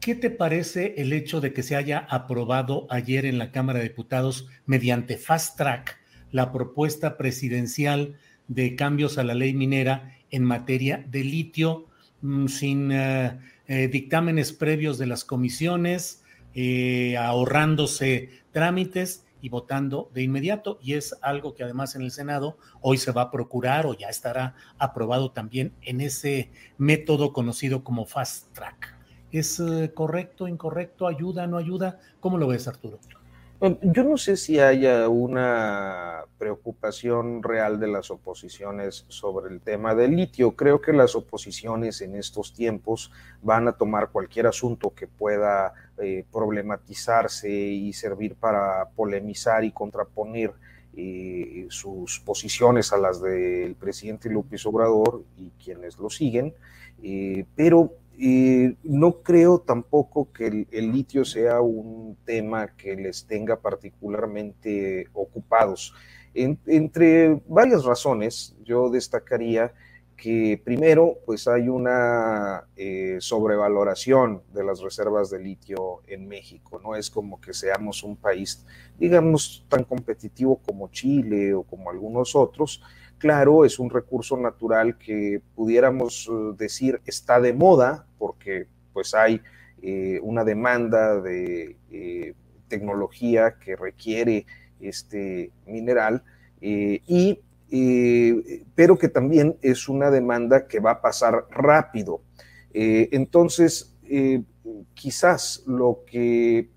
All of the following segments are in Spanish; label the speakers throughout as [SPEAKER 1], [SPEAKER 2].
[SPEAKER 1] ¿qué te parece el hecho de que se haya aprobado ayer en la Cámara de Diputados mediante fast track la propuesta presidencial de cambios a la ley minera en materia de litio mm, sin eh, eh, dictámenes previos de las comisiones, eh, ahorrándose trámites y votando de inmediato. Y es algo que además en el Senado hoy se va a procurar o ya estará aprobado también en ese método conocido como fast track. ¿Es eh, correcto, incorrecto, ayuda, no ayuda? ¿Cómo lo ves, Arturo?
[SPEAKER 2] Yo no sé si haya una preocupación real de las oposiciones sobre el tema del litio. Creo que las oposiciones en estos tiempos van a tomar cualquier asunto que pueda eh, problematizarse y servir para polemizar y contraponer eh, sus posiciones a las del presidente López Obrador y quienes lo siguen, eh, pero no creo tampoco que el, litio sea un tema que les tenga particularmente ocupados. entre varias razones, yo destacaría que primero, pues hay una eh, sobrevaloración de las reservas de litio en México. No es como que seamos un país, digamos, tan competitivo como Chile o como algunos otros, Claro, es un recurso natural que pudiéramos eh, decir está de moda porque pues hay eh, una demanda de eh, tecnología que requiere este mineral y pero que también es una demanda que va a pasar rápido. entonces, quizás lo que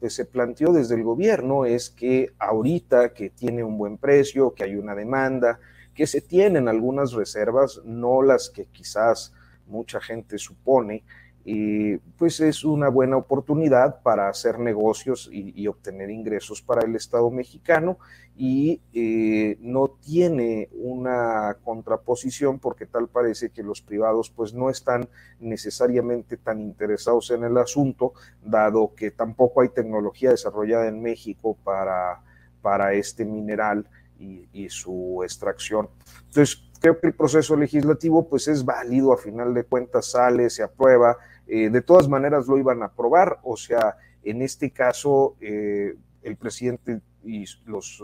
[SPEAKER 2] pues, se planteó desde el gobierno es que ahorita que tiene un buen precio, que hay una demanda, que se tienen algunas reservas, no las que quizás mucha gente supone, y pues es una buena oportunidad para hacer negocios y, obtener ingresos para el Estado mexicano y eh, no tiene una contraposición porque tal parece que los privados pues no están necesariamente tan interesados en el asunto, dado que tampoco hay tecnología desarrollada en México para, para este mineral y, su extracción. Entonces, creo que el proceso legislativo pues es válido, a final de cuentas sale, se aprueba, eh, de todas maneras lo iban a aprobar, o sea, en este caso eh, el presidente y los,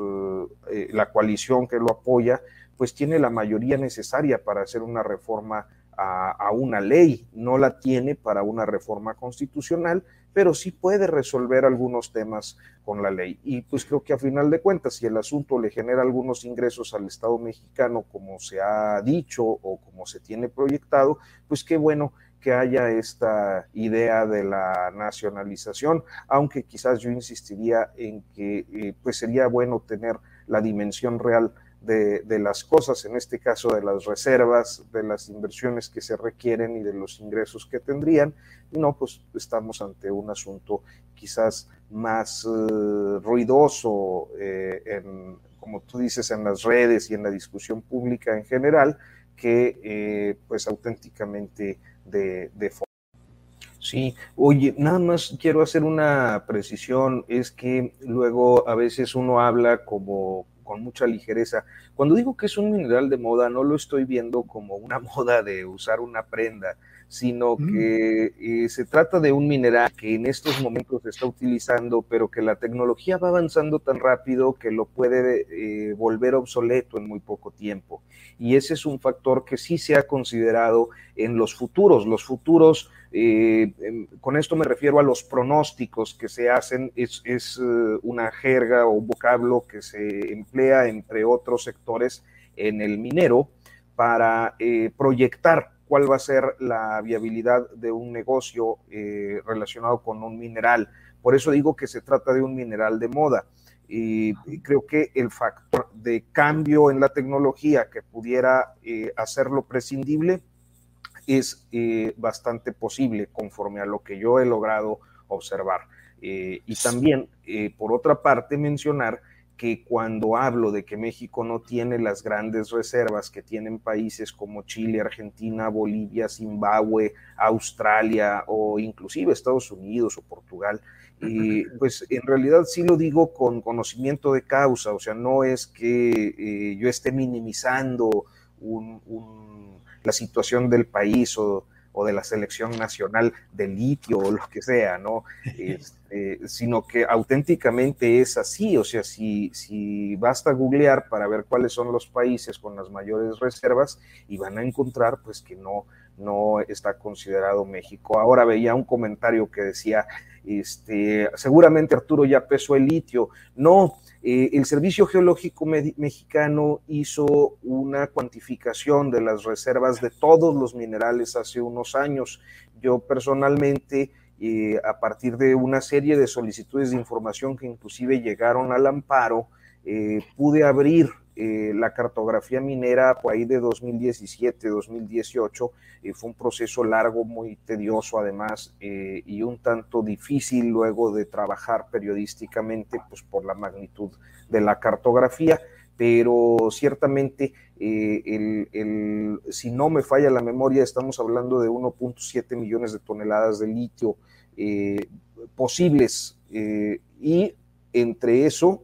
[SPEAKER 2] eh, la coalición que lo apoya, pues tiene la mayoría necesaria para hacer una reforma a, una ley, no la tiene para una reforma constitucional, pero sí puede resolver algunos temas con la ley. Y pues creo que a final de cuentas, si el asunto le genera algunos ingresos al Estado mexicano, como se ha dicho o como se tiene proyectado, pues qué bueno que haya esta idea de la nacionalización, aunque quizás yo insistiría en que eh, pues sería bueno tener la dimensión real de, las cosas, en este caso de las reservas, de las inversiones que se requieren y de los ingresos que tendrían. no, pues estamos ante un asunto quizás más eh, ruidoso, eh, en, como tú dices, en las redes y en la discusión pública en general, que eh, pues auténticamente de, de Sí, oye, nada más quiero hacer una precisión, es que luego a veces uno habla como con mucha ligereza. Cuando digo que es un mineral de moda, no lo estoy viendo como una moda de usar una prenda, sino mm. que eh, se trata de un mineral que en estos momentos se está utilizando, pero que la tecnología va avanzando tan rápido que lo puede eh, volver obsoleto en muy poco tiempo. Y ese es un factor que sí se ha considerado en los futuros. Los futuros, eh, con esto me refiero a los pronósticos que se hacen, es, es una jerga o vocablo que se emplea entre otros sectores en el minero para proyectar cuál va a ser la viabilidad de un negocio eh, relacionado con un mineral. Por eso digo que se trata de un mineral de moda. Y, creo que el factor de cambio en la tecnología que pudiera eh, hacerlo prescindible es eh, bastante posible conforme a lo que yo he logrado observar. y también, por otra parte, mencionar que cuando hablo de que México no tiene las grandes reservas que tienen países como Chile, Argentina, Bolivia, Zimbabue, Australia o inclusive Estados Unidos o Portugal, y pues en realidad sí lo digo con conocimiento de causa, o sea, no es que eh, yo esté minimizando la situación del país o, o de la selección nacional de litio o lo que sea, ¿no? Este, sino que auténticamente es así, o sea, si, si basta googlear para ver cuáles son los países con las mayores reservas y van a encontrar pues que no, no está considerado México. Ahora veía un comentario que decía, este, seguramente Arturo ya pesó el litio. No, eh, el Servicio Geológico Mexicano hizo una cuantificación de las reservas de todos los minerales hace unos años. Yo personalmente, eh, a partir de una serie de solicitudes de información que inclusive llegaron al amparo, eh, pude abrir eh, la cartografía minera por ahí de 2017, 2018, eh, fue un proceso largo, muy tedioso además, eh, y un tanto difícil luego de trabajar periodísticamente, pues por la magnitud de la cartografía, pero ciertamente, si no me falla la memoria, estamos hablando de 1.7 millones de toneladas de litio posibles, y entre eso,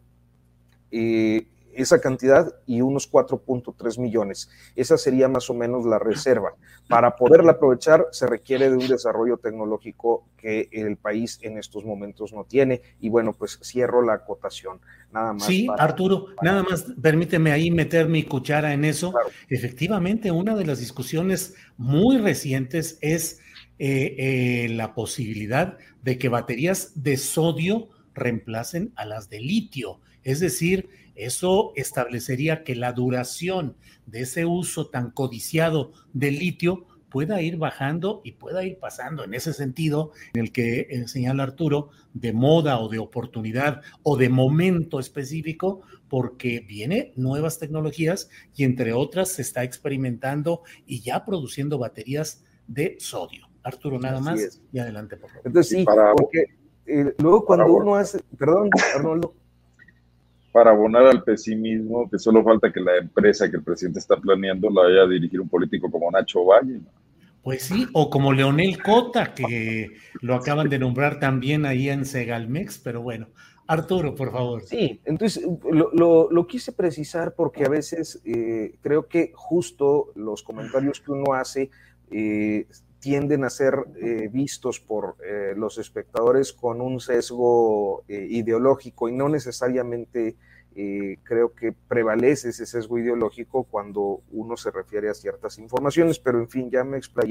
[SPEAKER 2] esa cantidad y unos 4.3 millones. Esa sería más o menos la reserva. Para poderla aprovechar se requiere de un desarrollo tecnológico que el país en estos momentos no tiene. Y bueno, pues cierro la acotación. Nada más.
[SPEAKER 1] Sí, Arturo, nada más permíteme ahí meter mi cuchara en eso. Efectivamente, una de las discusiones muy recientes es eh, eh, la posibilidad de que baterías de sodio reemplacen a las de litio. Es decir, eso establecería que la duración de ese uso tan codiciado del litio pueda ir bajando y pueda ir pasando en ese sentido en el que eh, señala Arturo, de moda o de oportunidad o de momento específico, porque viene nuevas tecnologías y entre otras se está experimentando y ya produciendo baterías de sodio. Arturo, nada más y adelante, por favor.
[SPEAKER 2] Entonces, sí, porque eh, luego cuando uno hace, perdón, Arnoldo
[SPEAKER 3] para abonar al pesimismo, que solo falta que la empresa que el presidente está planeando la vaya a dirigir un político como Nacho Valle.
[SPEAKER 1] Pues sí, o como Leonel Cota, que lo acaban de nombrar también ahí en Segalmex, pero bueno. Arturo, por favor.
[SPEAKER 2] Sí, entonces lo, quise precisar porque a veces eh, creo que justo los comentarios que uno hace eh, tienden a ser eh, vistos por los espectadores con un sesgo ideológico y no necesariamente eh, creo que prevalece ese sesgo ideológico cuando uno se refiere a ciertas informaciones, pero en fin, ya me explayé.